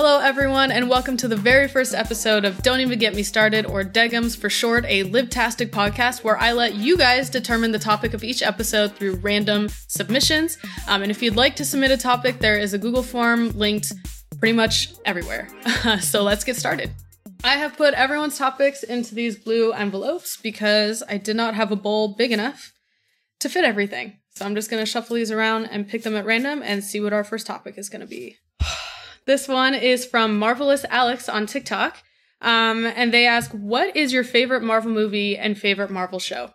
Hello, everyone, and welcome to the very first episode of Don't Even Get Me Started, or Degums for short, a libtastic podcast where I let you guys determine the topic of each episode through random submissions. Um, and if you'd like to submit a topic, there is a Google form linked pretty much everywhere. so let's get started. I have put everyone's topics into these blue envelopes because I did not have a bowl big enough to fit everything. So I'm just going to shuffle these around and pick them at random and see what our first topic is going to be. This one is from Marvelous Alex on TikTok. Um, and they ask, What is your favorite Marvel movie and favorite Marvel show?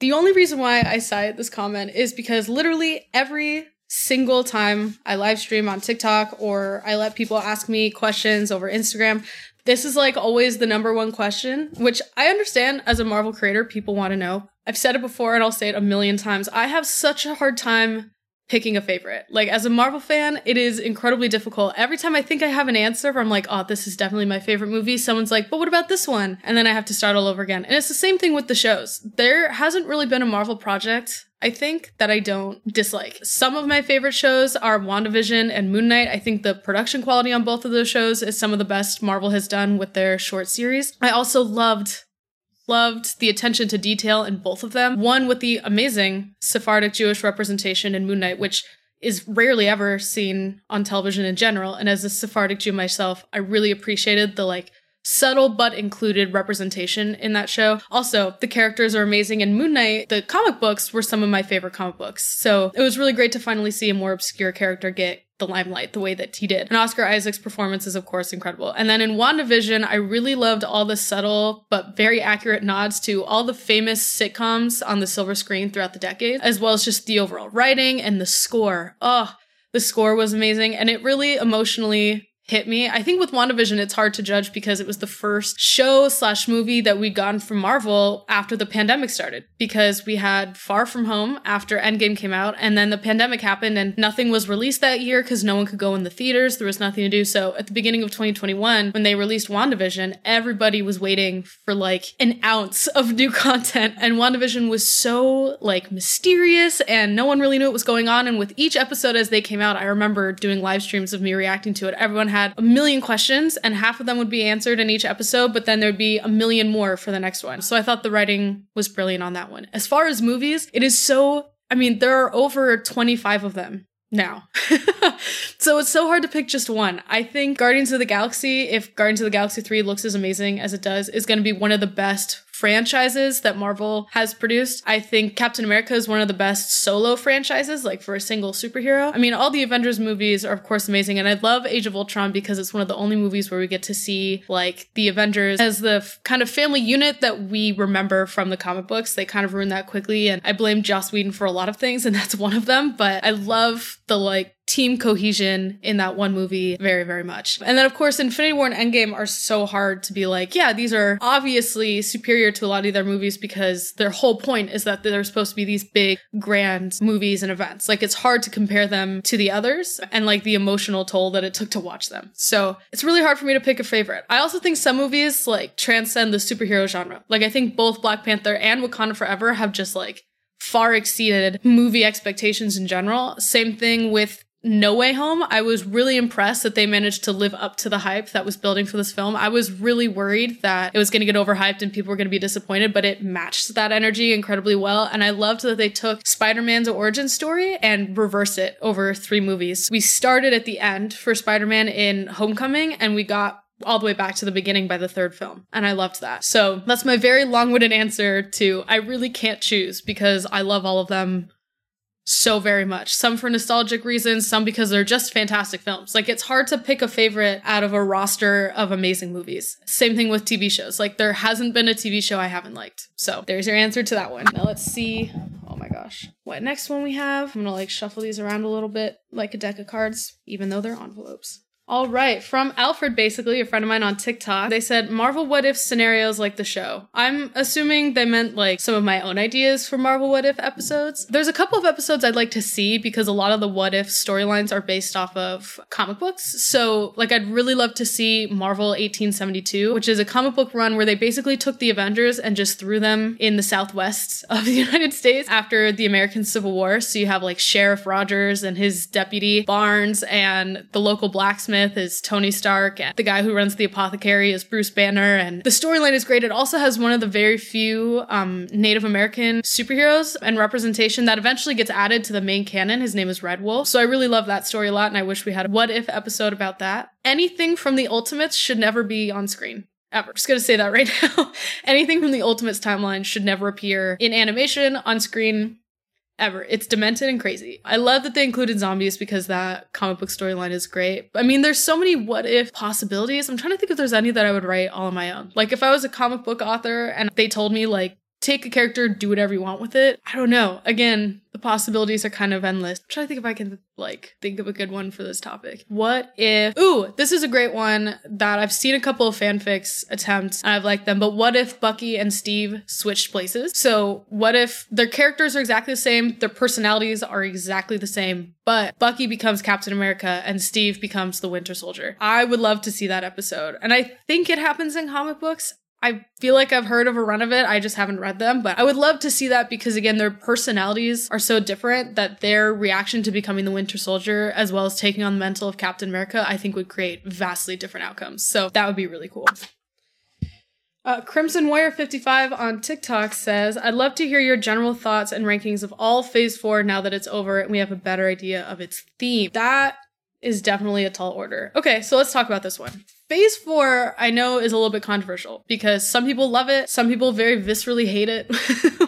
The only reason why I cite this comment is because literally every single time I live stream on TikTok or I let people ask me questions over Instagram, this is like always the number one question, which I understand as a Marvel creator, people want to know. I've said it before and I'll say it a million times. I have such a hard time picking a favorite. Like as a Marvel fan, it is incredibly difficult. Every time I think I have an answer where I'm like, oh, this is definitely my favorite movie, someone's like, but what about this one? And then I have to start all over again. And it's the same thing with the shows. There hasn't really been a Marvel project I think that I don't dislike. Some of my favorite shows are WandaVision and Moon Knight. I think the production quality on both of those shows is some of the best Marvel has done with their short series. I also loved loved the attention to detail in both of them. One with the amazing Sephardic Jewish representation in Moon Knight, which is rarely ever seen on television in general. And as a Sephardic Jew myself, I really appreciated the like subtle but included representation in that show. Also, the characters are amazing. And Moon Knight, the comic books were some of my favorite comic books. So it was really great to finally see a more obscure character get the limelight the way that he did. And Oscar Isaac's performance is, of course, incredible. And then in WandaVision, I really loved all the subtle but very accurate nods to all the famous sitcoms on the silver screen throughout the decade, as well as just the overall writing and the score. Oh, the score was amazing. And it really emotionally hit me. I think with WandaVision, it's hard to judge because it was the first show slash movie that we'd gotten from Marvel after the pandemic started. Because we had Far From Home after Endgame came out, and then the pandemic happened and nothing was released that year because no one could go in the theaters. There was nothing to do. So at the beginning of 2021, when they released WandaVision, everybody was waiting for like an ounce of new content. And WandaVision was so like mysterious and no one really knew what was going on. And with each episode as they came out, I remember doing live streams of me reacting to it. Everyone had a million questions and half of them would be answered in each episode, but then there'd be a million more for the next one. So I thought the writing was brilliant on that one. As far as movies, it is so, I mean, there are over 25 of them now. so it's so hard to pick just one. I think Guardians of the Galaxy, if Guardians of the Galaxy 3 looks as amazing as it does, is going to be one of the best franchises that Marvel has produced. I think Captain America is one of the best solo franchises, like for a single superhero. I mean, all the Avengers movies are, of course, amazing. And I love Age of Ultron because it's one of the only movies where we get to see, like, the Avengers as the f- kind of family unit that we remember from the comic books. They kind of ruined that quickly. And I blame Joss Whedon for a lot of things, and that's one of them. But I love the, like, team cohesion in that one movie very, very much. And then, of course, Infinity War and Endgame are so hard to be like, yeah, these are obviously superior to a lot of their movies because their whole point is that they're supposed to be these big, grand movies and events. Like, it's hard to compare them to the others and like the emotional toll that it took to watch them. So it's really hard for me to pick a favorite. I also think some movies like transcend the superhero genre. Like, I think both Black Panther and Wakanda Forever have just like far exceeded movie expectations in general. Same thing with no Way Home, I was really impressed that they managed to live up to the hype that was building for this film. I was really worried that it was going to get overhyped and people were going to be disappointed, but it matched that energy incredibly well. And I loved that they took Spider Man's origin story and reversed it over three movies. We started at the end for Spider Man in Homecoming and we got all the way back to the beginning by the third film. And I loved that. So that's my very long winded answer to I really can't choose because I love all of them so very much. Some for nostalgic reasons, some because they're just fantastic films. Like it's hard to pick a favorite out of a roster of amazing movies. Same thing with TV shows. Like there hasn't been a TV show I haven't liked. So there's your answer to that one. Now let's see. Oh my gosh. What next one we have? I'm gonna like shuffle these around a little bit like a deck of cards, even though they're envelopes. All right. From Alfred, basically, a friend of mine on TikTok, they said Marvel What If scenarios like the show. I'm assuming they meant like some of my own ideas for Marvel What If episodes. There's a couple of episodes I'd like to see because a lot of the What If storylines are based off of comic books. So, like, I'd really love to see Marvel 1872, which is a comic book run where they basically took the Avengers and just threw them in the southwest of the United States after the American Civil War. So you have like Sheriff Rogers and his deputy Barnes and the local blacksmith Smith is Tony Stark, and the guy who runs the apothecary is Bruce Banner. And the storyline is great. It also has one of the very few um, Native American superheroes and representation that eventually gets added to the main canon. His name is Red Wolf. So I really love that story a lot, and I wish we had a what if episode about that. Anything from the Ultimates should never be on screen ever. Just gonna say that right now. Anything from the Ultimates timeline should never appear in animation, on screen, ever. It's demented and crazy. I love that they included zombies because that comic book storyline is great. I mean, there's so many what if possibilities. I'm trying to think if there's any that I would write all on my own. Like if I was a comic book author and they told me like take a character, do whatever you want with it. I don't know. Again, the possibilities are kind of endless. I'm trying to think if I can like think of a good one for this topic. What if Ooh, this is a great one that I've seen a couple of fanfics attempts and I've liked them, but what if Bucky and Steve switched places? So what if their characters are exactly the same, their personalities are exactly the same, but Bucky becomes Captain America and Steve becomes the Winter Soldier. I would love to see that episode. And I think it happens in comic books. I feel like I've heard of a run of it. I just haven't read them, but I would love to see that because again, their personalities are so different that their reaction to becoming the Winter Soldier, as well as taking on the mantle of Captain America, I think would create vastly different outcomes. So that would be really cool. Uh, Crimson Warrior 55 on TikTok says, I'd love to hear your general thoughts and rankings of all Phase 4 now that it's over and we have a better idea of its theme. That is definitely a tall order. Okay, so let's talk about this one. Phase four, I know, is a little bit controversial because some people love it, some people very viscerally hate it,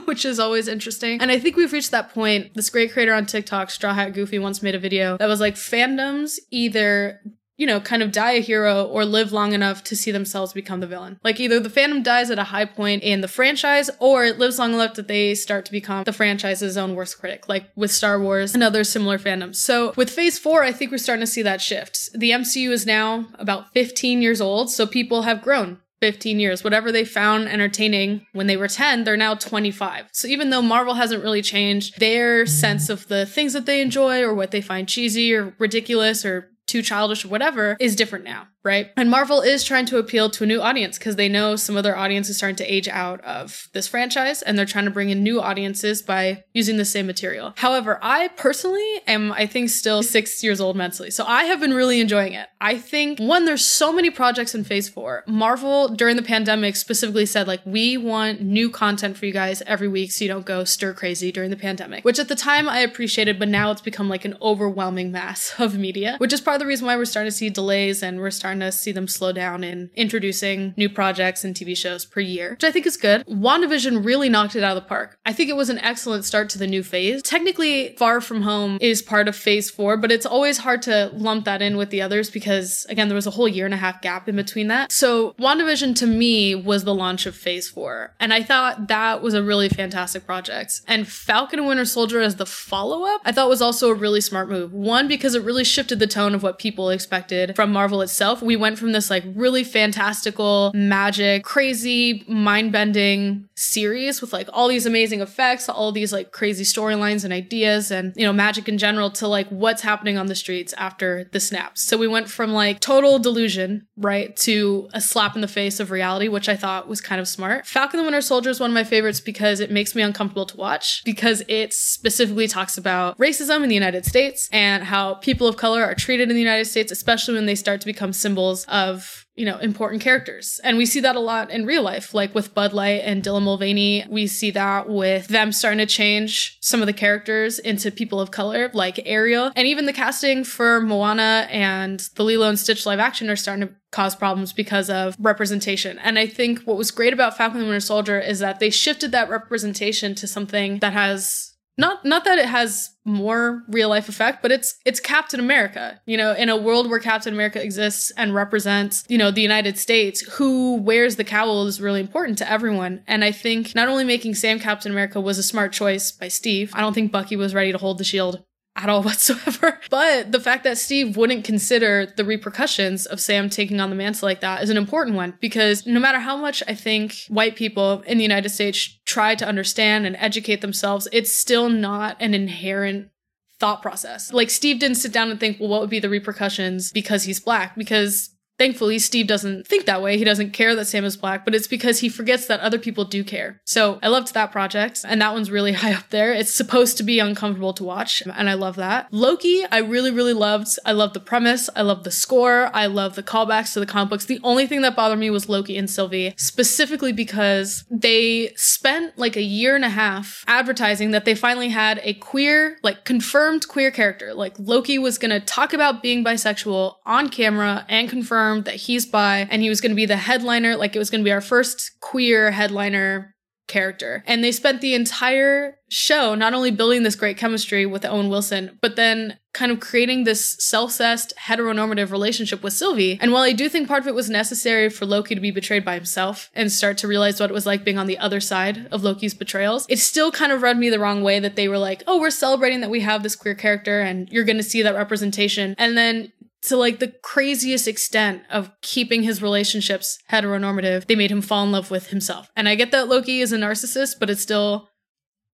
which is always interesting. And I think we've reached that point. This great creator on TikTok, Straw Hat Goofy, once made a video that was like fandoms either you know, kind of die a hero or live long enough to see themselves become the villain. Like either the fandom dies at a high point in the franchise or it lives long enough that they start to become the franchise's own worst critic, like with Star Wars and other similar fandoms. So with phase four, I think we're starting to see that shift. The MCU is now about 15 years old, so people have grown. 15 years. Whatever they found entertaining when they were 10, they're now 25. So even though Marvel hasn't really changed, their sense of the things that they enjoy or what they find cheesy or ridiculous or too childish or whatever is different now right? And Marvel is trying to appeal to a new audience because they know some of their audience is starting to age out of this franchise and they're trying to bring in new audiences by using the same material. However, I personally am, I think, still six years old mentally. So I have been really enjoying it. I think, one, there's so many projects in phase four. Marvel during the pandemic specifically said, like, we want new content for you guys every week so you don't go stir crazy during the pandemic, which at the time I appreciated, but now it's become like an overwhelming mass of media, which is part of the reason why we're starting to see delays and we're starting to see them slow down in introducing new projects and TV shows per year, which I think is good. WandaVision really knocked it out of the park. I think it was an excellent start to the new phase. Technically, Far From Home is part of phase four, but it's always hard to lump that in with the others because, again, there was a whole year and a half gap in between that. So, WandaVision to me was the launch of phase four. And I thought that was a really fantastic project. And Falcon and Winter Soldier as the follow up, I thought was also a really smart move. One, because it really shifted the tone of what people expected from Marvel itself we went from this like really fantastical, magic, crazy, mind bending series with like all these amazing effects, all these like crazy storylines and ideas, and you know, magic in general to like what's happening on the streets after the snaps. So we went from like total delusion, right, to a slap in the face of reality, which I thought was kind of smart. Falcon the Winter Soldier is one of my favorites because it makes me uncomfortable to watch because it specifically talks about racism in the United States and how people of color are treated in the United States, especially when they start to become symbols of you know, important characters. And we see that a lot in real life, like with Bud Light and Dylan Mulvaney. We see that with them starting to change some of the characters into people of color, like Ariel. And even the casting for Moana and the Lilo and Stitch live action are starting to cause problems because of representation. And I think what was great about Falcon and Winter Soldier is that they shifted that representation to something that has not not that it has more real life effect but it's it's captain america you know in a world where captain america exists and represents you know the united states who wears the cowl is really important to everyone. And i think not only making sam captain america was a smart choice by steve i don't think bucky was ready to hold the shield at all whatsoever. But the fact that Steve wouldn't consider the repercussions of Sam taking on the mantle like that is an important one because no matter how much I think white people in the United States try to understand and educate themselves, it's still not an inherent thought process. Like Steve didn't sit down and think, well, what would be the repercussions because he's black? Because Thankfully, Steve doesn't think that way. He doesn't care that Sam is black, but it's because he forgets that other people do care. So I loved that project, and that one's really high up there. It's supposed to be uncomfortable to watch, and I love that. Loki, I really, really loved. I love the premise. I love the score. I love the callbacks to the comic books. The only thing that bothered me was Loki and Sylvie, specifically because they spent like a year and a half advertising that they finally had a queer, like confirmed queer character. Like Loki was gonna talk about being bisexual on camera and confirm confirmed that he's bi and he was going to be the headliner. Like it was going to be our first queer headliner character. And they spent the entire show not only building this great chemistry with Owen Wilson, but then kind of creating this self-cessed heteronormative relationship with Sylvie. And while I do think part of it was necessary for Loki to be betrayed by himself and start to realize what it was like being on the other side of Loki's betrayals, it still kind of rubbed me the wrong way that they were like, oh, we're celebrating that we have this queer character and you're going to see that representation. And then to like the craziest extent of keeping his relationships heteronormative, they made him fall in love with himself. And I get that Loki is a narcissist, but it still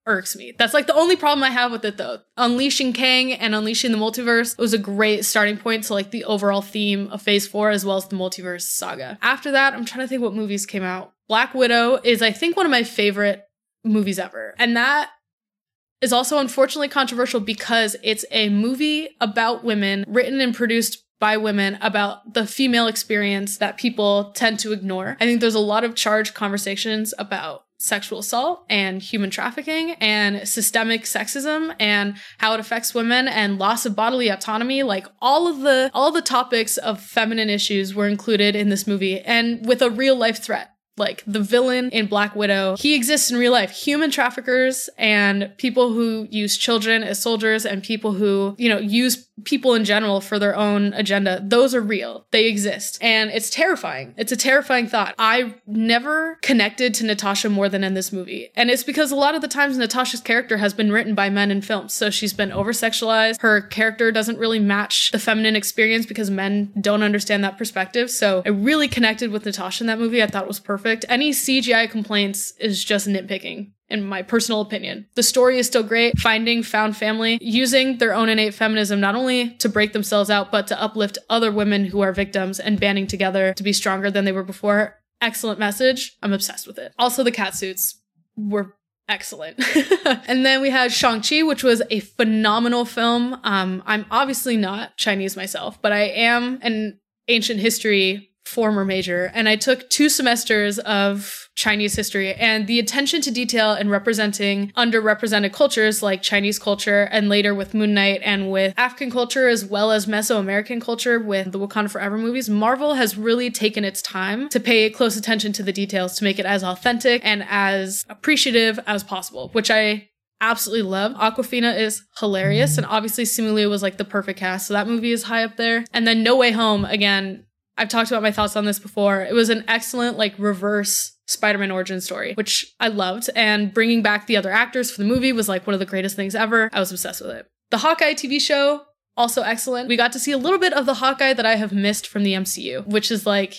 irks me. That's like the only problem I have with it though. Unleashing Kang and Unleashing the Multiverse was a great starting point to like the overall theme of Phase 4 as well as the multiverse saga. After that, I'm trying to think what movies came out. Black Widow is I think one of my favorite movies ever. And that is also unfortunately controversial because it's a movie about women written and produced by women about the female experience that people tend to ignore. I think there's a lot of charged conversations about sexual assault and human trafficking and systemic sexism and how it affects women and loss of bodily autonomy like all of the all the topics of feminine issues were included in this movie and with a real life threat like the villain in Black Widow, he exists in real life. Human traffickers and people who use children as soldiers and people who, you know, use people in general for their own agenda, those are real. They exist. And it's terrifying. It's a terrifying thought. I never connected to Natasha more than in this movie. And it's because a lot of the times Natasha's character has been written by men in films. So she's been over sexualized. Her character doesn't really match the feminine experience because men don't understand that perspective. So I really connected with Natasha in that movie. I thought it was perfect. Any CGI complaints is just nitpicking in my personal opinion. The story is still great. Finding found family, using their own innate feminism not only to break themselves out, but to uplift other women who are victims and banding together to be stronger than they were before. Excellent message. I'm obsessed with it. Also, the cat suits were excellent. and then we had Shang-Chi, which was a phenomenal film. Um, I'm obviously not Chinese myself, but I am an ancient history former major and I took two semesters of Chinese history and the attention to detail in representing underrepresented cultures like Chinese culture and later with Moon Knight and with African culture as well as Mesoamerican culture with the Wakanda Forever movies, Marvel has really taken its time to pay close attention to the details to make it as authentic and as appreciative as possible, which I absolutely love. Awkwafina is hilarious, and obviously Simu Liu was like the perfect cast, so that movie is high up there. And then No Way Home, again, I've talked about my thoughts on this before. It was an excellent, like, reverse Spider Man origin story, which I loved. And bringing back the other actors for the movie was like one of the greatest things ever. I was obsessed with it. The Hawkeye TV show, also excellent. We got to see a little bit of the Hawkeye that I have missed from the MCU, which is like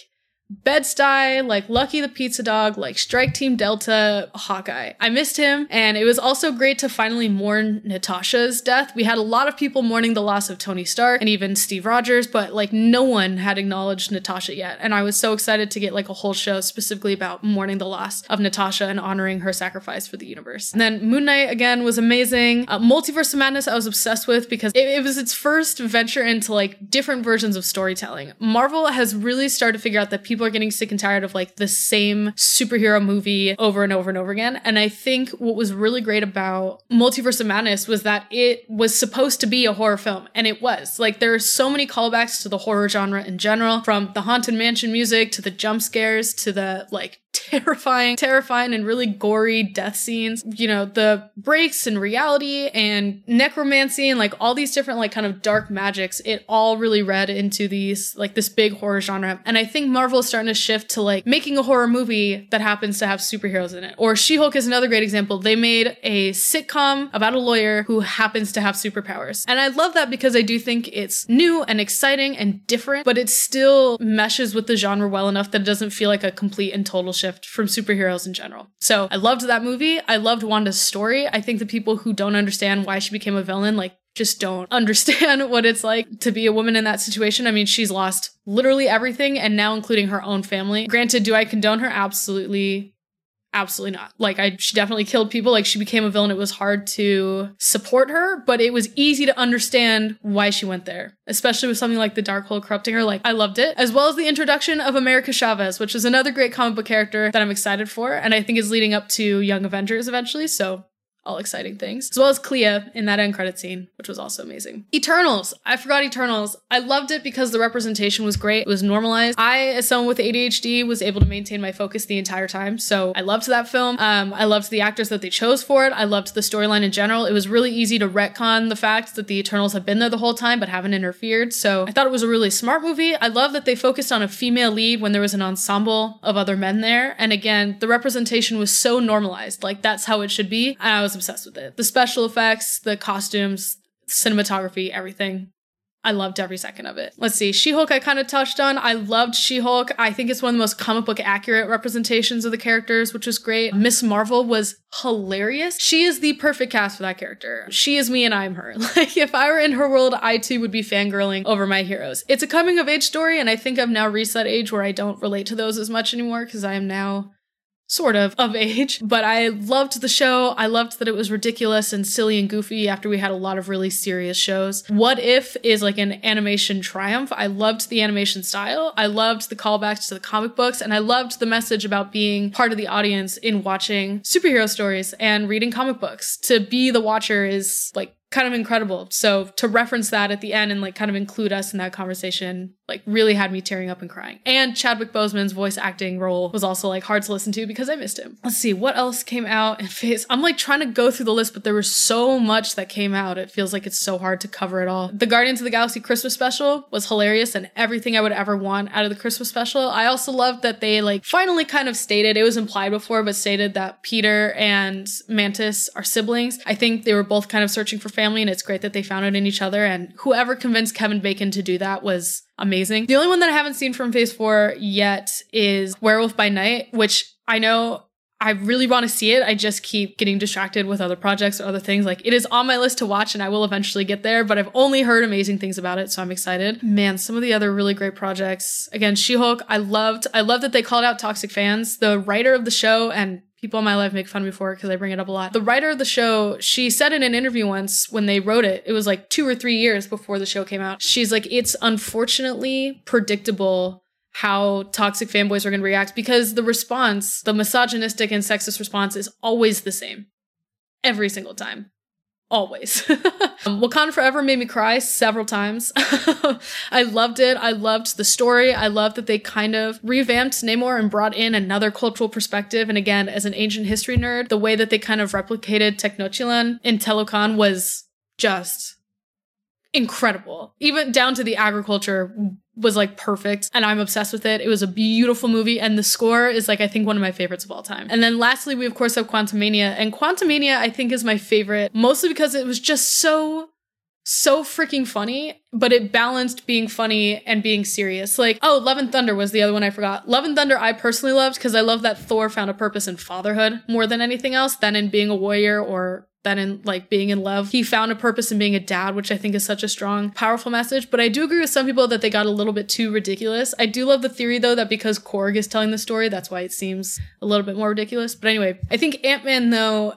Bed-Stuy, like Lucky the Pizza Dog, like Strike Team Delta, Hawkeye. I missed him, and it was also great to finally mourn Natasha's death. We had a lot of people mourning the loss of Tony Stark and even Steve Rogers, but like no one had acknowledged Natasha yet. And I was so excited to get like a whole show specifically about mourning the loss of Natasha and honoring her sacrifice for the universe. And then Moon Knight again was amazing. Uh, Multiverse of Madness I was obsessed with because it, it was its first venture into like different versions of storytelling. Marvel has really started to figure out that people people are getting sick and tired of like the same superhero movie over and over and over again. And I think what was really great about Multiverse of Madness was that it was supposed to be a horror film, and it was. Like there are so many callbacks to the horror genre in general, from the haunted mansion music to the jump scares to the like terrifying, terrifying, and really gory death scenes. You know, the breaks in reality and necromancy and like all these different, like, kind of dark magics, it all really read into these, like, this big horror genre. And I think Marvel is starting to shift to like making a horror movie that happens to have superheroes in it. Or She Hulk is another great example. They made a sitcom about a lawyer who happens to have superpowers. And I love that because I do think it's new and exciting and different, but it still meshes with the genre well enough that it doesn't feel like a complete and total shift from superheroes in general. So I loved that movie. I loved Wanda's story. I think the people who don't understand why she became a villain, like, just don't understand what it's like to be a woman in that situation. I mean, she's lost literally everything and now including her own family. Granted, do I condone her? Absolutely absolutely not. Like I she definitely killed people. Like she became a villain. It was hard to support her, but it was easy to understand why she went there. Especially with something like the Darkhold corrupting her. Like I loved it. As well as the introduction of America Chavez, which is another great comic book character that I'm excited for and I think is leading up to Young Avengers eventually. So all exciting things, as well as Clea in that end credit scene, which was also amazing. Eternals. I forgot Eternals. I loved it because the representation was great. It was normalized. I, as someone with ADHD, was able to maintain my focus the entire time. So I loved that film. Um, I loved the actors that they chose for it. I loved the storyline in general. It was really easy to retcon the fact that the Eternals have been there the whole time but haven't interfered. So I thought it was a really smart movie. I love that they focused on a female lead when there was an ensemble of other men there. And again, the representation was so normalized. Like that's how it should be. And I was was obsessed with it. The special effects, the costumes, cinematography, everything. I loved every second of it. Let's see. She Hulk, I kind of touched on. I loved She Hulk. I think it's one of the most comic book accurate representations of the characters, which was great. Ms. Marvel was hilarious. She is the perfect cast for that character. She is me and I'm her. Like, if I were in her world, I too would be fangirling over my heroes. It's a coming of age story, and I think I've now reached that age where I don't relate to those as much anymore because I am now sort of of age but i loved the show. I loved that it was ridiculous and silly and goofy after we had a lot of really serious shows. What if is like an animation triumph. I loved the animation style. I loved the callbacks to the comic books and i loved the message about being part of the audience in watching superhero stories and reading comic books. To be the watcher is like kind of incredible. So to reference that at the end and like kind of include us in that conversation, like really had me tearing up and crying. And Chadwick Boseman's voice acting role was also like hard to listen to because I missed him. Let's see what else came out in phase. I'm like trying to go through the list, but there was so much that came out. It feels like it's so hard to cover it all. The Guardians of the Galaxy Christmas special was hilarious and everything I would ever want out of the Christmas special. I also loved that they like finally kind of stated, it was implied before, but stated that Peter and Mantis are siblings. I think they were both kind of searching for family family and it's great that they found it in each other. And whoever convinced Kevin Bacon to do that was amazing. The only one that I haven't seen from phase four yet is Werewolf by Night, which I know I really want to see it. I just keep getting distracted with other projects or other things. Like it is on my list to watch and I will eventually get there, but I've only heard amazing things about it, so I'm excited. Man, some of the other really great projects. Again, She-Hulk, I loved I love that they called out toxic fans. The writer of the show and people in my life make fun of me for because I bring it up a lot. The writer of the show, she said in an interview once when they wrote it, it was like two or three years before the show came out. She's like, it's unfortunately predictable how toxic fanboys are going to react because the response, the misogynistic and sexist response, is always the same every single time always. um, Wakanda Forever made me cry several times. I loved it. I loved the story. I loved that they kind of revamped Namor and brought in another cultural perspective. And again, as an ancient history nerd, the way that they kind of replicated Tenochtitlan in Talokan was just incredible. Even down to the agriculture was like perfect and I'm obsessed with it. It was a beautiful movie and the score is like I think one of my favorites of all time. And then lastly we of course have Quantumania and Quantumania I think is my favorite mostly because it was just so so freaking funny, but it balanced being funny and being serious. Like, oh, Love and Thunder was the other one I forgot. Love and Thunder I personally loved because I love that Thor found a purpose in fatherhood more than anything else than in being a warrior or than in like being in love. He found a purpose in being a dad, which I think is such a strong, powerful message. But I do agree with some people that they got a little bit too ridiculous. I do love the theory though that because Korg is telling the story, that's why it seems a little bit more ridiculous. But anyway, I think Ant Man though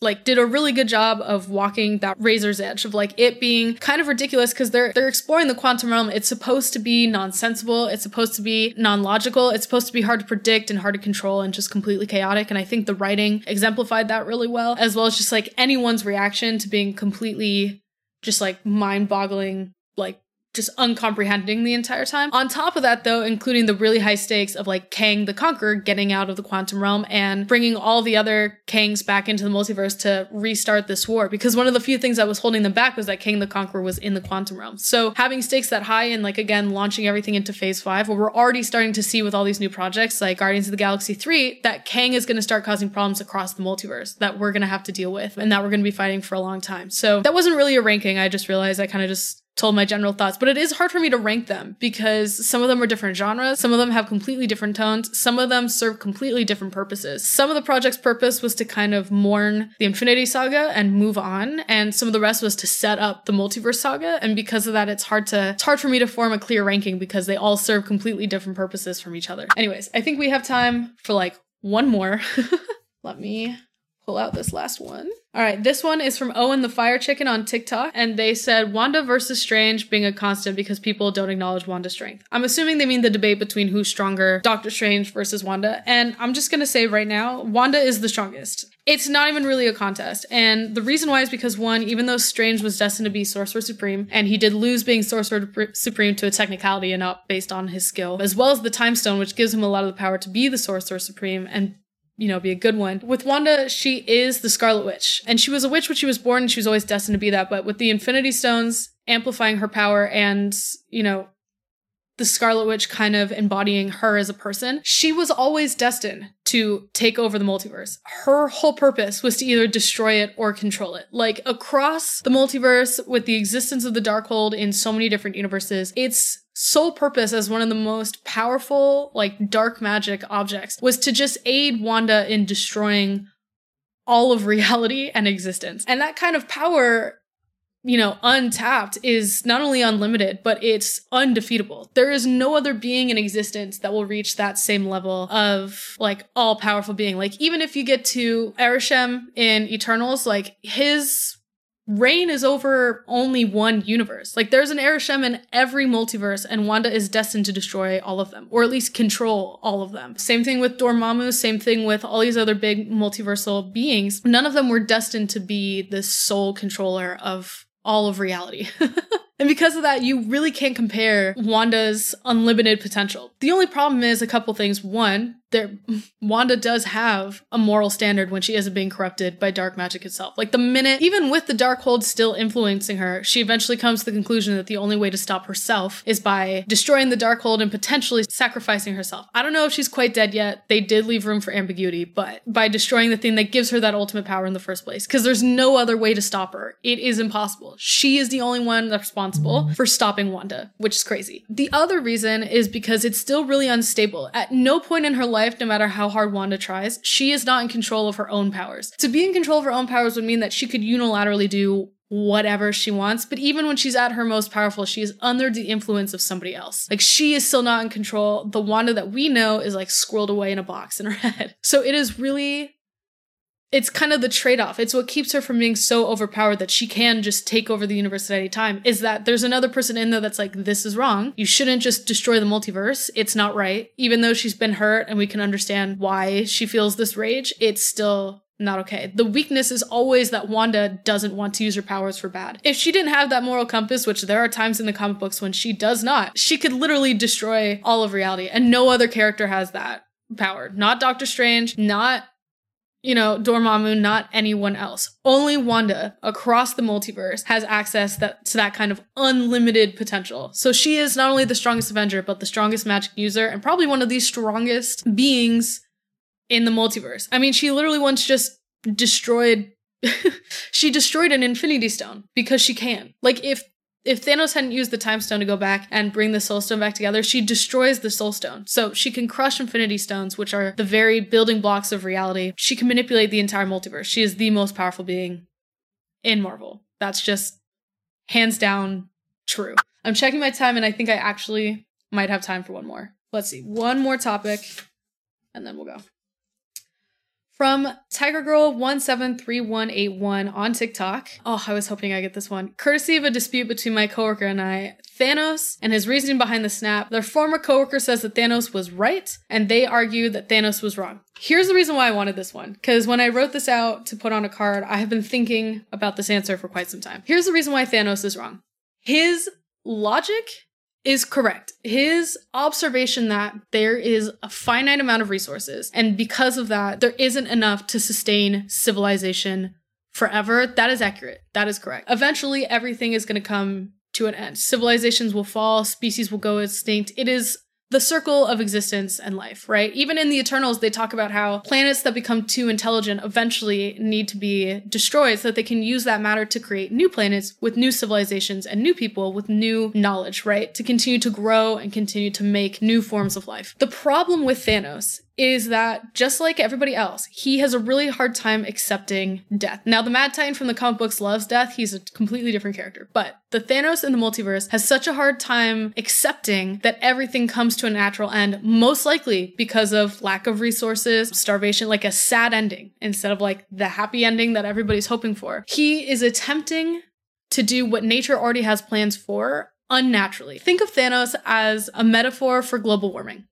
like did a really good job of walking that razor's edge of like it being kind of ridiculous because they're they're exploring the quantum realm. It's supposed to be nonsensical. It's supposed to be non-logical. It's supposed to be hard to predict and hard to control and just completely chaotic. And I think the writing exemplified that really well, as well as just like anyone's reaction to being completely just like mind-boggling, like just uncomprehending the entire time. On top of that, though, including the really high stakes of like Kang the Conqueror getting out of the quantum realm and bringing all the other Kangs back into the multiverse to restart this war. Because one of the few things that was holding them back was that Kang the Conqueror was in the quantum realm. So having stakes that high and like again launching everything into phase five, where we're already starting to see with all these new projects like Guardians of the Galaxy 3 that Kang is going to start causing problems across the multiverse that we're going to have to deal with and that we're going to be fighting for a long time. So that wasn't really a ranking. I just realized I kind of just told my general thoughts, but it is hard for me to rank them because some of them are different genres, some of them have completely different tones, some of them serve completely different purposes. Some of the project's purpose was to kind of mourn the Infinity Saga and move on, and some of the rest was to set up the multiverse saga, and because of that it's hard to it's hard for me to form a clear ranking because they all serve completely different purposes from each other. Anyways, I think we have time for like one more. Let me pull out this last one. All right, this one is from Owen the Fire Chicken on TikTok, and they said Wanda versus Strange being a constant because people don't acknowledge Wanda's strength. I'm assuming they mean the debate between who's stronger, Doctor Strange versus Wanda, and I'm just gonna say right now, Wanda is the strongest. It's not even really a contest, and the reason why is because one, even though Strange was destined to be Sorcerer Supreme, and he did lose being Sorcerer Supreme to a technicality and not based on his skill, as well as the Time Stone, which gives him a lot of the power to be the Sorcerer Supreme and you know, be a good one. With Wanda, she is the Scarlet Witch. And she was a witch when she was born, and she was always destined to be that. But with the Infinity Stones amplifying her power and, you know, the Scarlet Witch kind of embodying her as a person, she was always destined to take over the multiverse. Her whole purpose was to either destroy it or control it. Like across the multiverse, with the existence of the Darkhold in so many different universes, its sole purpose as one of the most powerful, like dark magic objects was to just aid Wanda in destroying all of reality and existence. And that kind of power you know, untapped is not only unlimited, but it's undefeatable. There is no other being in existence that will reach that same level of like all powerful being. Like even if you get to Arishem in Eternals, like his reign is over only one universe. Like there's an Arishem in every multiverse, and Wanda is destined to destroy all of them, or at least control all of them. Same thing with Dormammu, same thing with all these other big multiversal beings. None of them were destined to be the sole controller of all of reality. and because of that, you really can't compare Wanda's unlimited potential. The only problem is a couple things. One, there Wanda does have a moral standard when she isn't being corrupted by dark magic itself. Like the minute, even with the Darkhold still influencing her, she eventually comes to the conclusion that the only way to stop herself is by destroying the Darkhold and potentially sacrificing herself. I don't know if she's quite dead yet. They did leave room for ambiguity, but by destroying the thing that gives her that ultimate power in the first place, because there's no other way to stop her. It is impossible. She is the only one responsible for stopping Wanda, which is crazy. The other reason is because it's still really unstable. At no point in her life life, no matter how hard Wanda tries, she is not in control of her own powers. To be in control of her own powers would mean that she could unilaterally do whatever she wants. But even when she's at her most powerful, she is under the influence of somebody else. Like she is still not in control. The Wanda that we know is like squirreled away in a box in her head. So it is really it's kind of the trade-off. It's what keeps her from being so overpowered that she can just take over the universe at any time. Is that there's another person in there that's like, this is wrong. You shouldn't just destroy the multiverse. It's not right. Even though she's been hurt and we can understand why she feels this rage, it's still not okay. The weakness is always that Wanda doesn't want to use her powers for bad. If she didn't have that moral compass, which there are times in the comic books when she does not, she could literally destroy all of reality, and no other character has that power. Not Doctor Strange, not you know, Dormammu, not anyone else. Only Wanda across the multiverse has access that, to that kind of unlimited potential. So she is not only the strongest Avenger, but the strongest magic user and probably one of the strongest beings in the multiverse. I mean, she literally once just destroyed she destroyed an infinity stone because she can. Like if if Thanos hadn't used the Time Stone to go back and bring the Soul Stone back together, she destroys the Soul Stone. So she can crush Infinity Stones, which are the very building blocks of reality. She can manipulate the entire multiverse. She is the most powerful being in Marvel. That's just hands down true. I'm checking my time and I think I actually might have time for one more. Let's see, one more topic and then we'll go. From Tiger Girl 173181 on TikTok. Oh, I was hoping I get this one. Courtesy of a dispute between my coworker and I, Thanos and his reasoning behind the snap. Their former coworker says that Thanos was right, and they argue that Thanos was wrong. Here's the reason why I wanted this one. Because when I wrote this out to put on a card, I have been thinking about this answer for quite some time. Here's the reason why Thanos is wrong. His logic is correct. His observation that there is a finite amount of resources, and because of that, there isn't enough to sustain civilization forever, that is accurate. That is correct. Eventually, everything is going to come to an end. Civilizations will fall, species will go extinct. It is the circle of existence and life, right? Even in the Eternals, they talk about how planets that become too intelligent eventually need to be destroyed so that they can use that matter to create new planets with new civilizations and new people with new knowledge, right? To continue to grow and continue to make new forms of life. The problem with Thanos is that just like everybody else, he has a really hard time accepting death. Now, the Mad Titan from the comic books loves death. He's a completely different character. But the Thanos in the multiverse has such a hard time accepting that everything comes to a natural end, most likely because of lack of resources, starvation, like a sad ending instead of like the happy ending that everybody's hoping for. He is attempting to do what nature already has plans for unnaturally. Think of Thanos as a metaphor for global warming.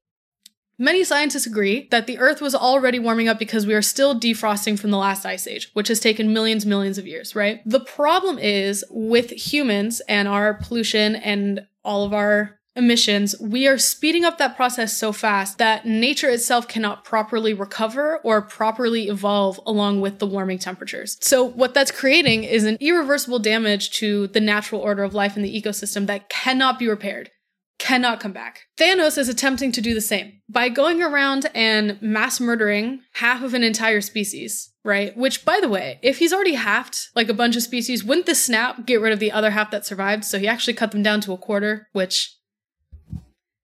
Many scientists agree that the Earth was already warming up because we are still defrosting from the last ice age, which has taken millions, millions of years, right? The problem is with humans and our pollution and all of our emissions, we are speeding up that process so fast that nature itself cannot properly recover or properly evolve along with the warming temperatures. So, what that's creating is an irreversible damage to the natural order of life in the ecosystem that cannot be repaired cannot come back. Thanos is attempting to do the same by going around and mass murdering half of an entire species, right? Which, by the way, if he's already halved like a bunch of species, wouldn't the snap get rid of the other half that survived? So he actually cut them down to a quarter, which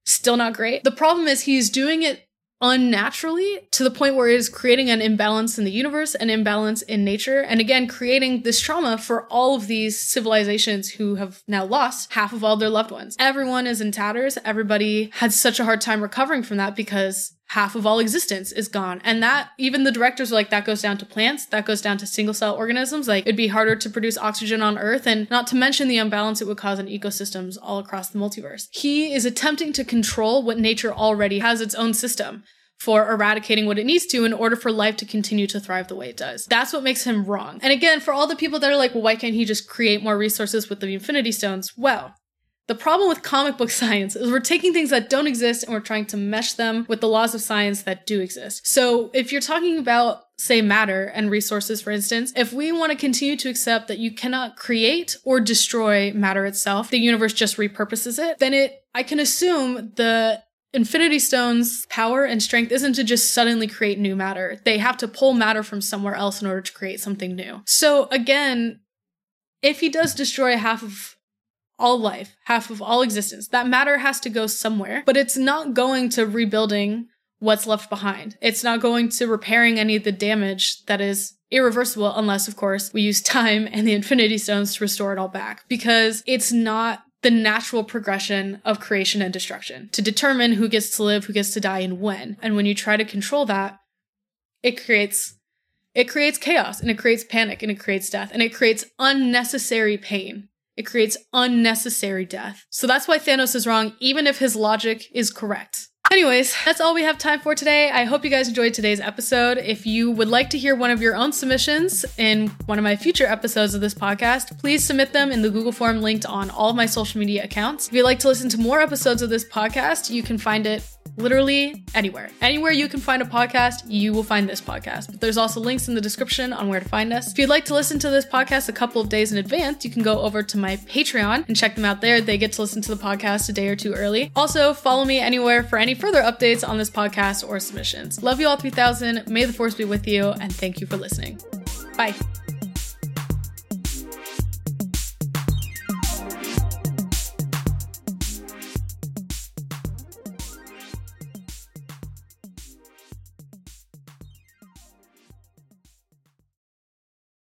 still not great. The problem is he's doing it unnaturally to the point where it is creating an imbalance in the universe, an imbalance in nature, and again, creating this trauma for all of these civilizations who have now lost half of all their loved ones. Everyone is in tatters. Everybody had such a hard time recovering from that because half of all existence is gone. And that, even the directors are like, that goes down to plants, that goes down to single cell organisms. Like, it'd be harder to produce oxygen on Earth, and not to mention the imbalance it would cause in ecosystems all across the multiverse. He is attempting to control what nature already has its own system for eradicating what it needs to in order for life to continue to thrive the way it does. That's what makes him wrong. And again, for all the people that are like, well, why can't he just create more resources with the Infinity Stones? Well, the problem with comic book science is we're taking things that don't exist and we're trying to mesh them with the laws of science that do exist. So if you're talking about say matter and resources for instance if we want to continue to accept that you cannot create or destroy matter itself the universe just repurposes it then it i can assume the Infinity Stones' power and strength isn't to just suddenly create new matter. They have to pull matter from somewhere else in order to create something new. So, again, if he does destroy half of all life, half of all existence. That matter has to go somewhere, but it's not going to rebuilding what's left behind. It's not going to repairing any of the damage that is irreversible unless, of course, we use time and the Infinity Stones to restore it all back because it's not the natural progression of creation and destruction to determine who gets to live, who gets to die, and when. And when you try to control that, it creates it creates chaos and it creates panic and it creates death and it creates unnecessary pain it creates unnecessary death. So that's why Thanos is wrong, even if his logic is correct. Anyways, that's all we have time for today. I hope you guys enjoyed today's episode. If you would like to hear one of your own submissions in one of my future episodes of this podcast, please submit them in the Google form linked on all of my social media accounts. If you'd like to listen to more episodes of this podcast, you can find it literally anywhere. Anywhere you can find a podcast, you will find this podcast. But there's also links in the description on where to find us. If you'd like to listen to this podcast a couple of days in advance, you can go over to my Patreon and check them out there. They get to listen to the podcast a day or two early. Also, follow me anywhere for any further updates on this podcast or submissions. Love you all 3000. May the force be with you, and thank you for listening. Bye.